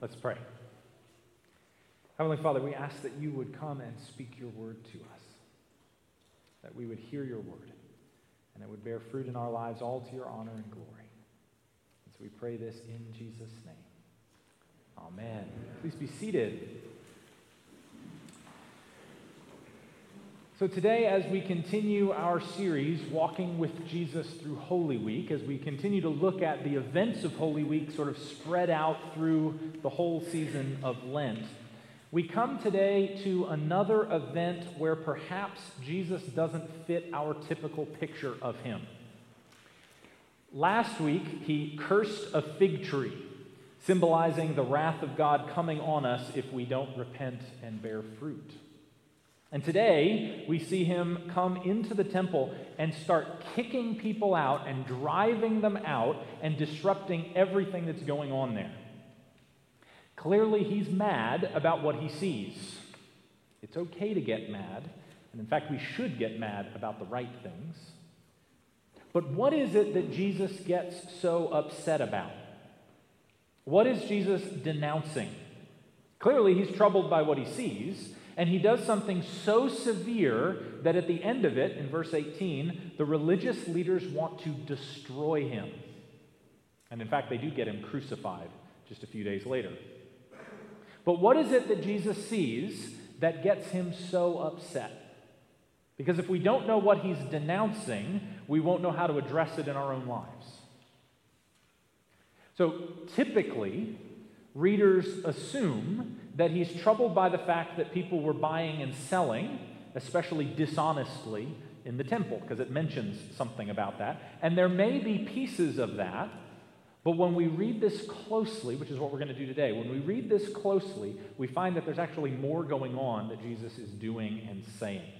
Let's pray. Heavenly Father, we ask that you would come and speak your word to us, that we would hear your word, and it would bear fruit in our lives, all to your honor and glory. And so we pray this in Jesus' name. Amen. Please be seated. So, today, as we continue our series, Walking with Jesus through Holy Week, as we continue to look at the events of Holy Week sort of spread out through the whole season of Lent, we come today to another event where perhaps Jesus doesn't fit our typical picture of him. Last week, he cursed a fig tree, symbolizing the wrath of God coming on us if we don't repent and bear fruit. And today, we see him come into the temple and start kicking people out and driving them out and disrupting everything that's going on there. Clearly, he's mad about what he sees. It's okay to get mad, and in fact, we should get mad about the right things. But what is it that Jesus gets so upset about? What is Jesus denouncing? Clearly, he's troubled by what he sees. And he does something so severe that at the end of it, in verse 18, the religious leaders want to destroy him. And in fact, they do get him crucified just a few days later. But what is it that Jesus sees that gets him so upset? Because if we don't know what he's denouncing, we won't know how to address it in our own lives. So typically, readers assume that he's troubled by the fact that people were buying and selling, especially dishonestly, in the temple, because it mentions something about that. And there may be pieces of that, but when we read this closely, which is what we're going to do today, when we read this closely, we find that there's actually more going on that Jesus is doing and saying.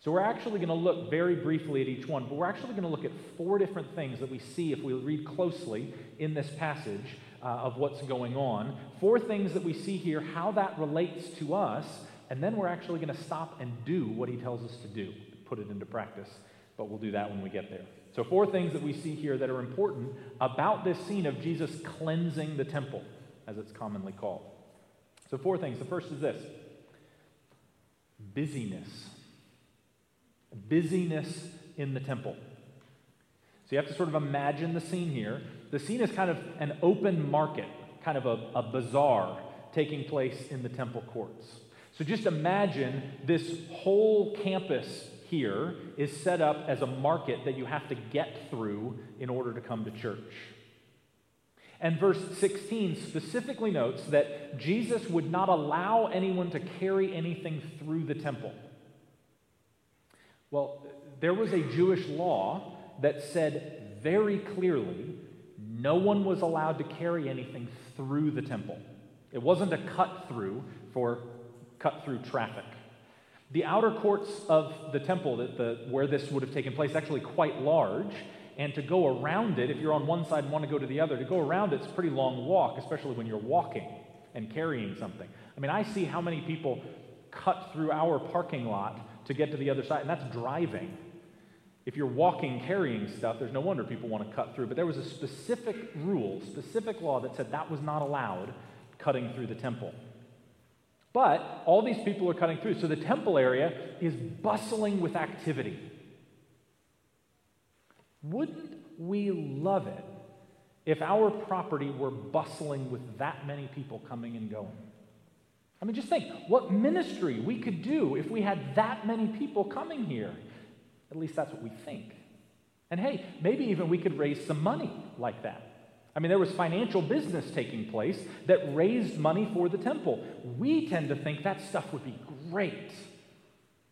So we're actually going to look very briefly at each one, but we're actually going to look at four different things that we see if we read closely in this passage uh, of what's going on. Four things that we see here, how that relates to us, and then we're actually going to stop and do what he tells us to do, put it into practice. But we'll do that when we get there. So, four things that we see here that are important about this scene of Jesus cleansing the temple, as it's commonly called. So, four things. The first is this busyness. Busyness in the temple. So, you have to sort of imagine the scene here the scene is kind of an open market, kind of a, a bazaar taking place in the temple courts. So just imagine this whole campus here is set up as a market that you have to get through in order to come to church. And verse 16 specifically notes that Jesus would not allow anyone to carry anything through the temple. Well, there was a Jewish law that said very clearly no one was allowed to carry anything through the temple. It wasn't a cut through for cut through traffic. The outer courts of the temple, the, where this would have taken place, actually quite large. And to go around it, if you're on one side and want to go to the other, to go around it's a pretty long walk, especially when you're walking and carrying something. I mean, I see how many people cut through our parking lot to get to the other side, and that's driving. If you're walking carrying stuff, there's no wonder people want to cut through. But there was a specific rule, specific law that said that was not allowed cutting through the temple. But all these people are cutting through. So the temple area is bustling with activity. Wouldn't we love it if our property were bustling with that many people coming and going? I mean, just think what ministry we could do if we had that many people coming here. At least that's what we think. And hey, maybe even we could raise some money like that. I mean, there was financial business taking place that raised money for the temple. We tend to think that stuff would be great.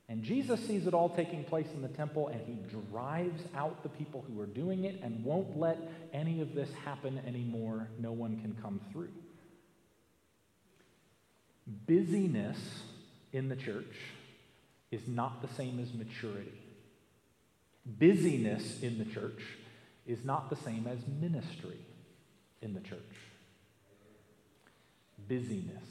And Jesus sees it all taking place in the temple, and he drives out the people who are doing it and won't let any of this happen anymore. No one can come through. Busyness in the church is not the same as maturity. Busyness in the church is not the same as ministry in the church. Busyness.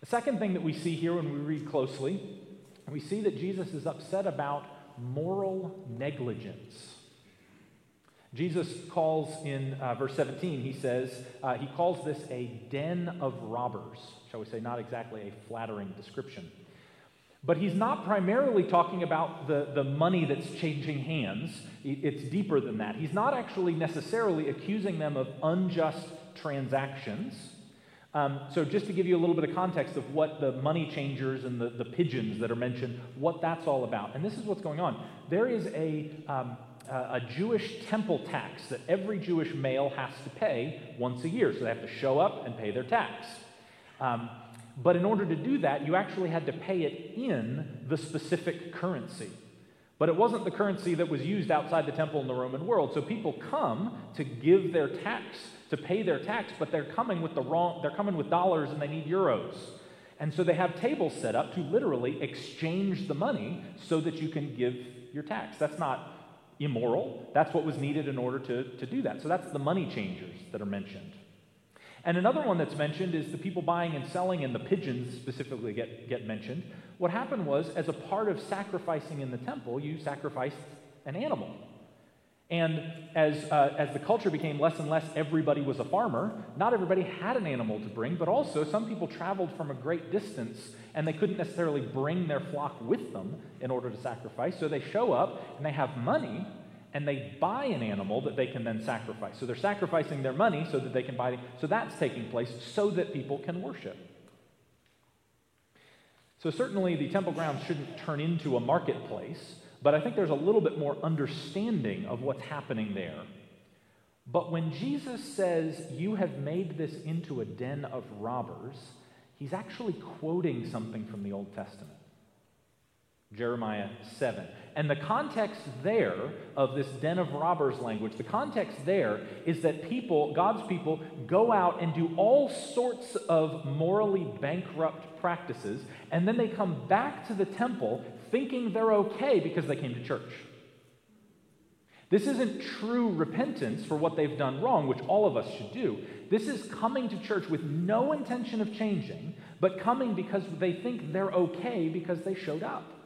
The second thing that we see here when we read closely, we see that Jesus is upset about moral negligence. Jesus calls in uh, verse 17, he says, uh, he calls this a den of robbers. Shall we say, not exactly a flattering description. But he's not primarily talking about the, the money that's changing hands. It's deeper than that. He's not actually necessarily accusing them of unjust transactions. Um, so, just to give you a little bit of context of what the money changers and the, the pigeons that are mentioned, what that's all about. And this is what's going on. There is a, um, a Jewish temple tax that every Jewish male has to pay once a year. So, they have to show up and pay their tax. Um, but in order to do that, you actually had to pay it in the specific currency. But it wasn't the currency that was used outside the temple in the Roman world. So people come to give their tax, to pay their tax, but they're coming with the wrong, they're coming with dollars and they need euros. And so they have tables set up to literally exchange the money so that you can give your tax. That's not immoral. That's what was needed in order to, to do that. So that's the money changers that are mentioned. And another one that's mentioned is the people buying and selling, and the pigeons specifically get, get mentioned. What happened was, as a part of sacrificing in the temple, you sacrificed an animal. And as, uh, as the culture became less and less, everybody was a farmer. Not everybody had an animal to bring, but also some people traveled from a great distance and they couldn't necessarily bring their flock with them in order to sacrifice. So they show up and they have money and they buy an animal that they can then sacrifice. So they're sacrificing their money so that they can buy. It. So that's taking place so that people can worship. So certainly the temple grounds shouldn't turn into a marketplace, but I think there's a little bit more understanding of what's happening there. But when Jesus says, You have made this into a den of robbers, he's actually quoting something from the Old Testament. Jeremiah 7. And the context there of this den of robbers language, the context there is that people, God's people, go out and do all sorts of morally bankrupt practices, and then they come back to the temple thinking they're okay because they came to church. This isn't true repentance for what they've done wrong, which all of us should do. This is coming to church with no intention of changing, but coming because they think they're okay because they showed up.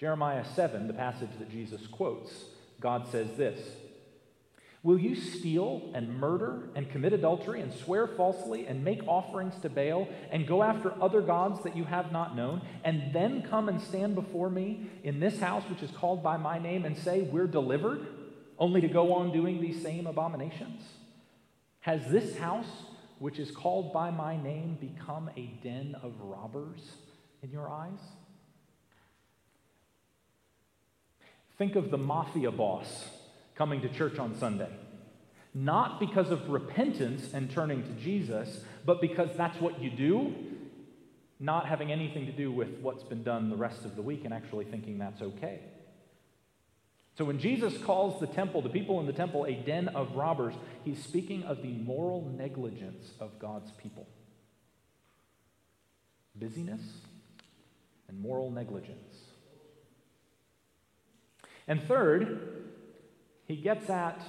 Jeremiah 7, the passage that Jesus quotes, God says this Will you steal and murder and commit adultery and swear falsely and make offerings to Baal and go after other gods that you have not known and then come and stand before me in this house which is called by my name and say, We're delivered, only to go on doing these same abominations? Has this house which is called by my name become a den of robbers in your eyes? Think of the mafia boss coming to church on Sunday. Not because of repentance and turning to Jesus, but because that's what you do, not having anything to do with what's been done the rest of the week and actually thinking that's okay. So when Jesus calls the temple, the people in the temple, a den of robbers, he's speaking of the moral negligence of God's people. Busyness and moral negligence. And third, he gets at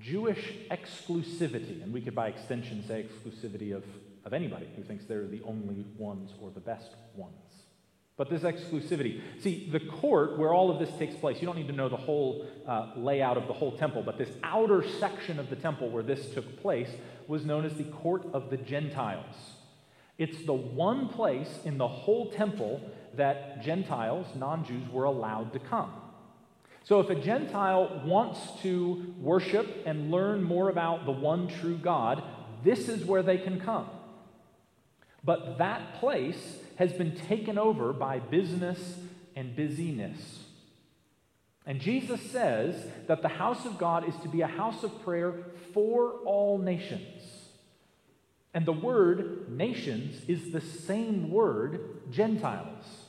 Jewish exclusivity. And we could, by extension, say exclusivity of, of anybody who thinks they're the only ones or the best ones. But this exclusivity. See, the court where all of this takes place, you don't need to know the whole uh, layout of the whole temple, but this outer section of the temple where this took place was known as the court of the Gentiles. It's the one place in the whole temple that Gentiles, non Jews, were allowed to come. So, if a Gentile wants to worship and learn more about the one true God, this is where they can come. But that place has been taken over by business and busyness. And Jesus says that the house of God is to be a house of prayer for all nations. And the word nations is the same word Gentiles.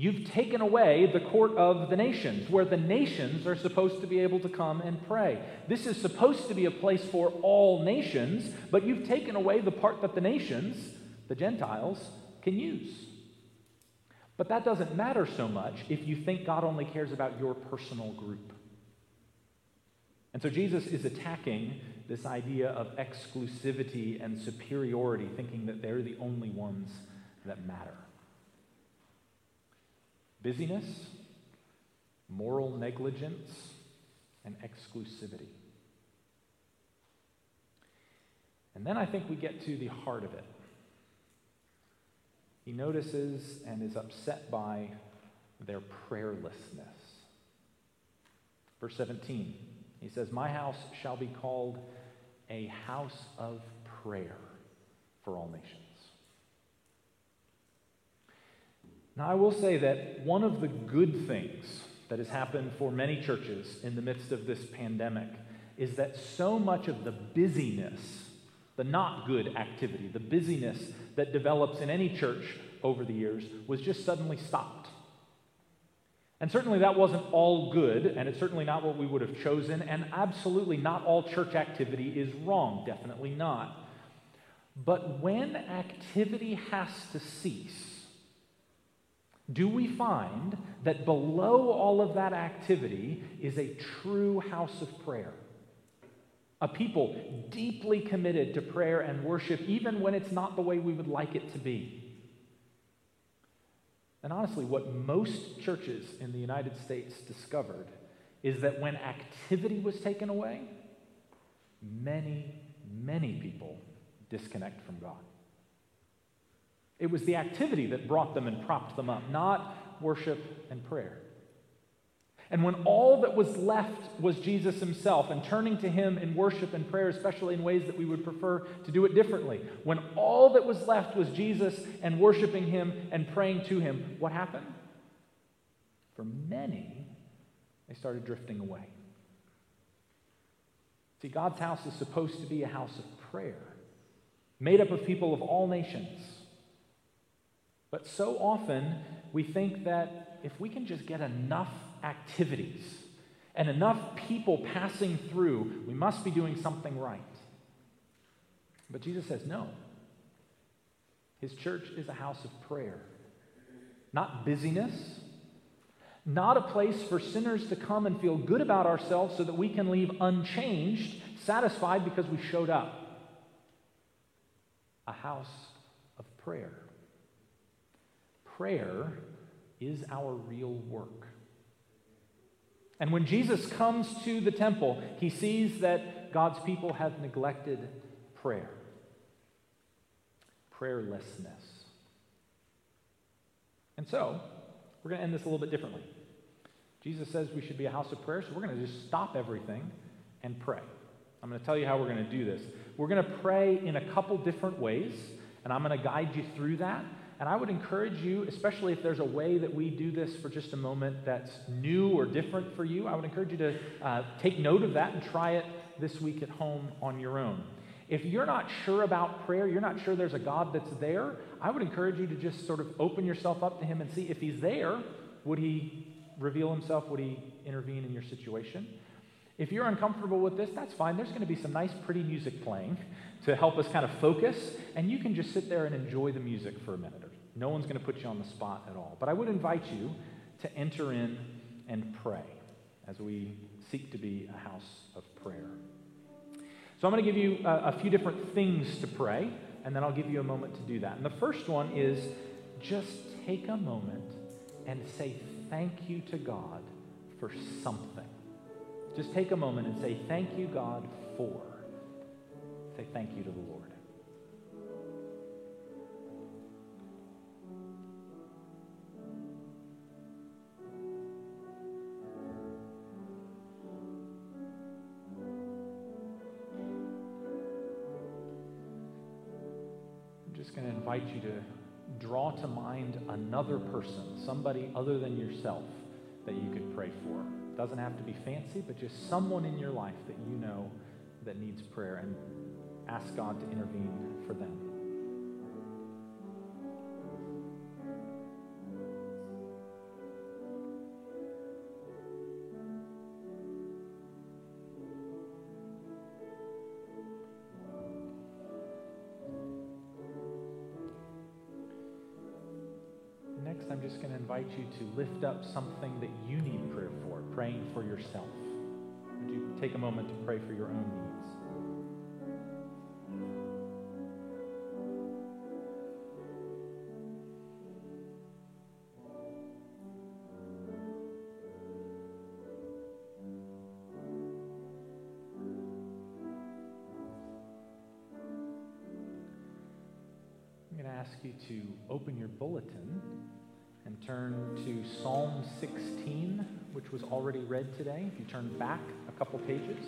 You've taken away the court of the nations, where the nations are supposed to be able to come and pray. This is supposed to be a place for all nations, but you've taken away the part that the nations, the Gentiles, can use. But that doesn't matter so much if you think God only cares about your personal group. And so Jesus is attacking this idea of exclusivity and superiority, thinking that they're the only ones that matter busyness moral negligence, and exclusivity. And then I think we get to the heart of it. He notices and is upset by their prayerlessness. Verse 17, he says, My house shall be called a house of prayer for all nations. Now, I will say that one of the good things that has happened for many churches in the midst of this pandemic is that so much of the busyness, the not good activity, the busyness that develops in any church over the years was just suddenly stopped. And certainly that wasn't all good, and it's certainly not what we would have chosen, and absolutely not all church activity is wrong, definitely not. But when activity has to cease, do we find that below all of that activity is a true house of prayer? A people deeply committed to prayer and worship, even when it's not the way we would like it to be. And honestly, what most churches in the United States discovered is that when activity was taken away, many, many people disconnect from God. It was the activity that brought them and propped them up, not worship and prayer. And when all that was left was Jesus himself and turning to him in worship and prayer, especially in ways that we would prefer to do it differently, when all that was left was Jesus and worshiping him and praying to him, what happened? For many, they started drifting away. See, God's house is supposed to be a house of prayer, made up of people of all nations. But so often, we think that if we can just get enough activities and enough people passing through, we must be doing something right. But Jesus says no. His church is a house of prayer, not busyness, not a place for sinners to come and feel good about ourselves so that we can leave unchanged, satisfied because we showed up. A house of prayer. Prayer is our real work. And when Jesus comes to the temple, he sees that God's people have neglected prayer, prayerlessness. And so, we're going to end this a little bit differently. Jesus says we should be a house of prayer, so we're going to just stop everything and pray. I'm going to tell you how we're going to do this. We're going to pray in a couple different ways, and I'm going to guide you through that. And I would encourage you, especially if there's a way that we do this for just a moment that's new or different for you, I would encourage you to uh, take note of that and try it this week at home on your own. If you're not sure about prayer, you're not sure there's a God that's there, I would encourage you to just sort of open yourself up to Him and see if He's there, would He reveal Himself? Would He intervene in your situation? If you're uncomfortable with this, that's fine. There's going to be some nice, pretty music playing to help us kind of focus, and you can just sit there and enjoy the music for a minute or no one's going to put you on the spot at all. But I would invite you to enter in and pray as we seek to be a house of prayer. So I'm going to give you a, a few different things to pray, and then I'll give you a moment to do that. And the first one is just take a moment and say thank you to God for something. Just take a moment and say thank you, God, for. Say thank you to the Lord. I'm just going to invite you to draw to mind another person, somebody other than yourself that you could pray for. Doesn't have to be fancy, but just someone in your life that you know that needs prayer and ask God to intervene for them. invite you to lift up something that you need prayer for, praying for yourself. Would you take a moment to pray for your own needs? I'm going to ask you to open your bulletin and turn to Psalm 16, which was already read today. If you turn back a couple pages.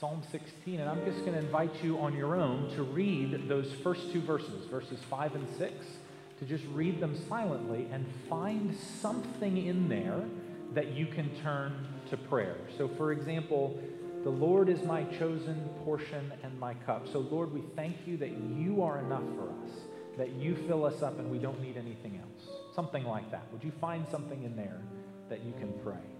Psalm 16, and I'm just going to invite you on your own to read those first two verses, verses 5 and 6, to just read them silently and find something in there that you can turn to prayer. So, for example, the Lord is my chosen portion and my cup. So, Lord, we thank you that you are enough for us, that you fill us up and we don't need anything else. Something like that. Would you find something in there that you can pray?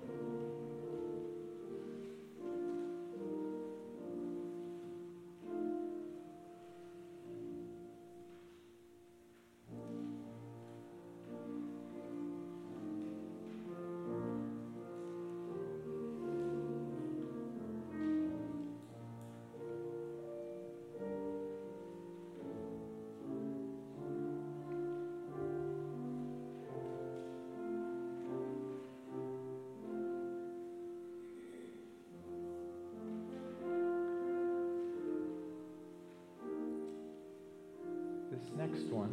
Next one,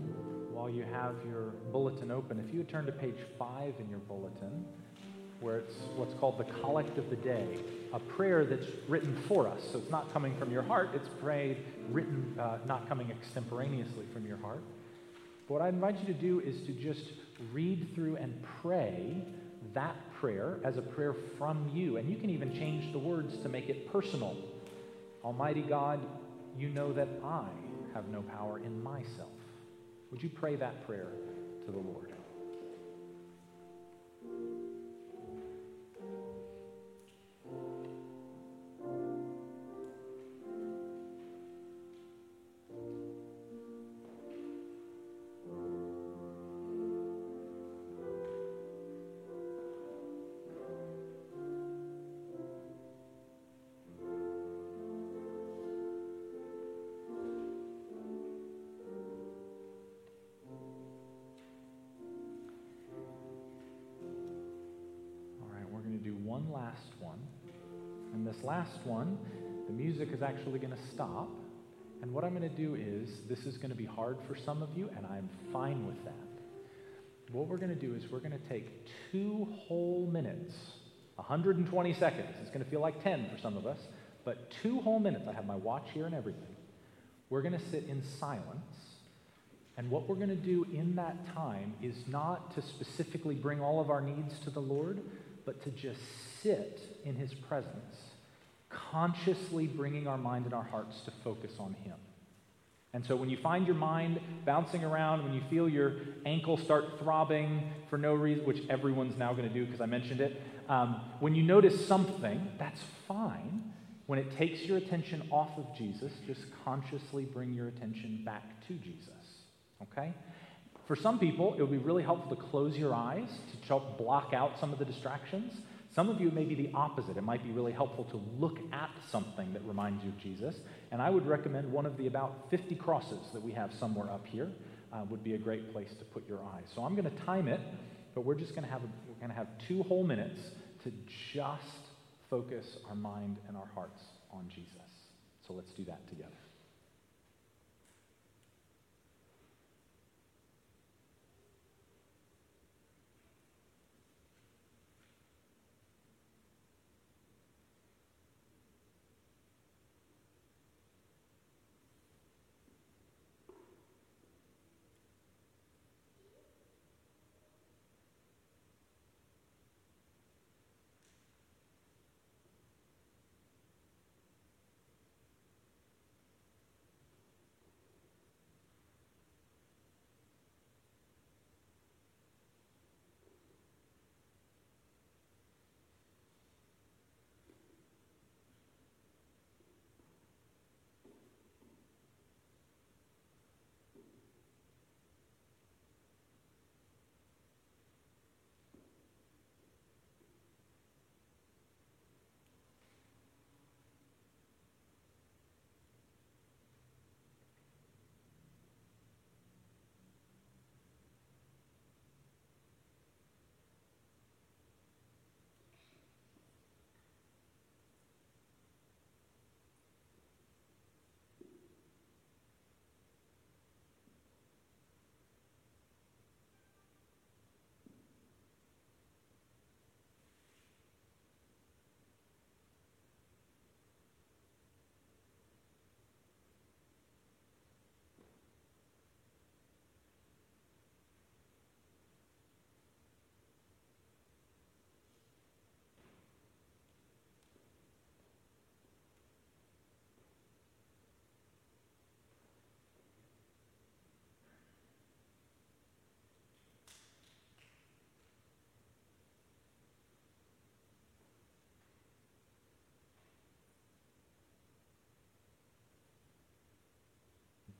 while you have your bulletin open, if you turn to page five in your bulletin, where it's what's called the Collect of the Day, a prayer that's written for us. So it's not coming from your heart, it's prayed, written, uh, not coming extemporaneously from your heart. But what I invite you to do is to just read through and pray that prayer as a prayer from you. And you can even change the words to make it personal. Almighty God, you know that I have no power in myself. Would you pray that prayer to the Lord? This last one, the music is actually going to stop. And what I'm going to do is, this is going to be hard for some of you, and I'm fine with that. What we're going to do is, we're going to take two whole minutes, 120 seconds. It's going to feel like 10 for some of us, but two whole minutes. I have my watch here and everything. We're going to sit in silence. And what we're going to do in that time is not to specifically bring all of our needs to the Lord, but to just sit in his presence, consciously bringing our mind and our hearts to focus on him. And so when you find your mind bouncing around, when you feel your ankle start throbbing for no reason, which everyone's now going to do because I mentioned it, um, when you notice something, that's fine. When it takes your attention off of Jesus, just consciously bring your attention back to Jesus. Okay? For some people, it would be really helpful to close your eyes to help block out some of the distractions. Some of you, may be the opposite. It might be really helpful to look at something that reminds you of Jesus. And I would recommend one of the about 50 crosses that we have somewhere up here uh, would be a great place to put your eyes. So I'm going to time it, but we're just going to have we're going to have two whole minutes to just focus our mind and our hearts on Jesus. So let's do that together.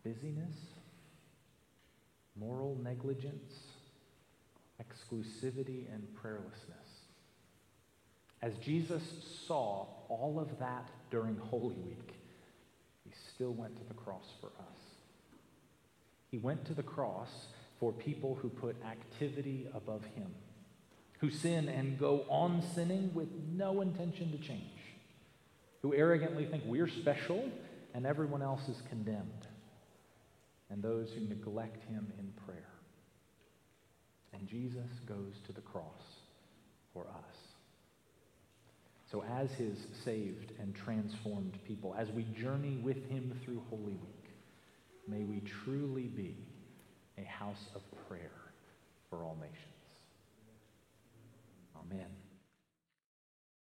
Busyness, moral negligence, exclusivity, and prayerlessness. As Jesus saw all of that during Holy Week, he still went to the cross for us. He went to the cross for people who put activity above him, who sin and go on sinning with no intention to change, who arrogantly think we're special and everyone else is condemned, and those who neglect him in prayer. And Jesus goes to the cross for us. So, as his saved and transformed people, as we journey with him through Holy Week, may we truly be a house of prayer for all nations. Amen.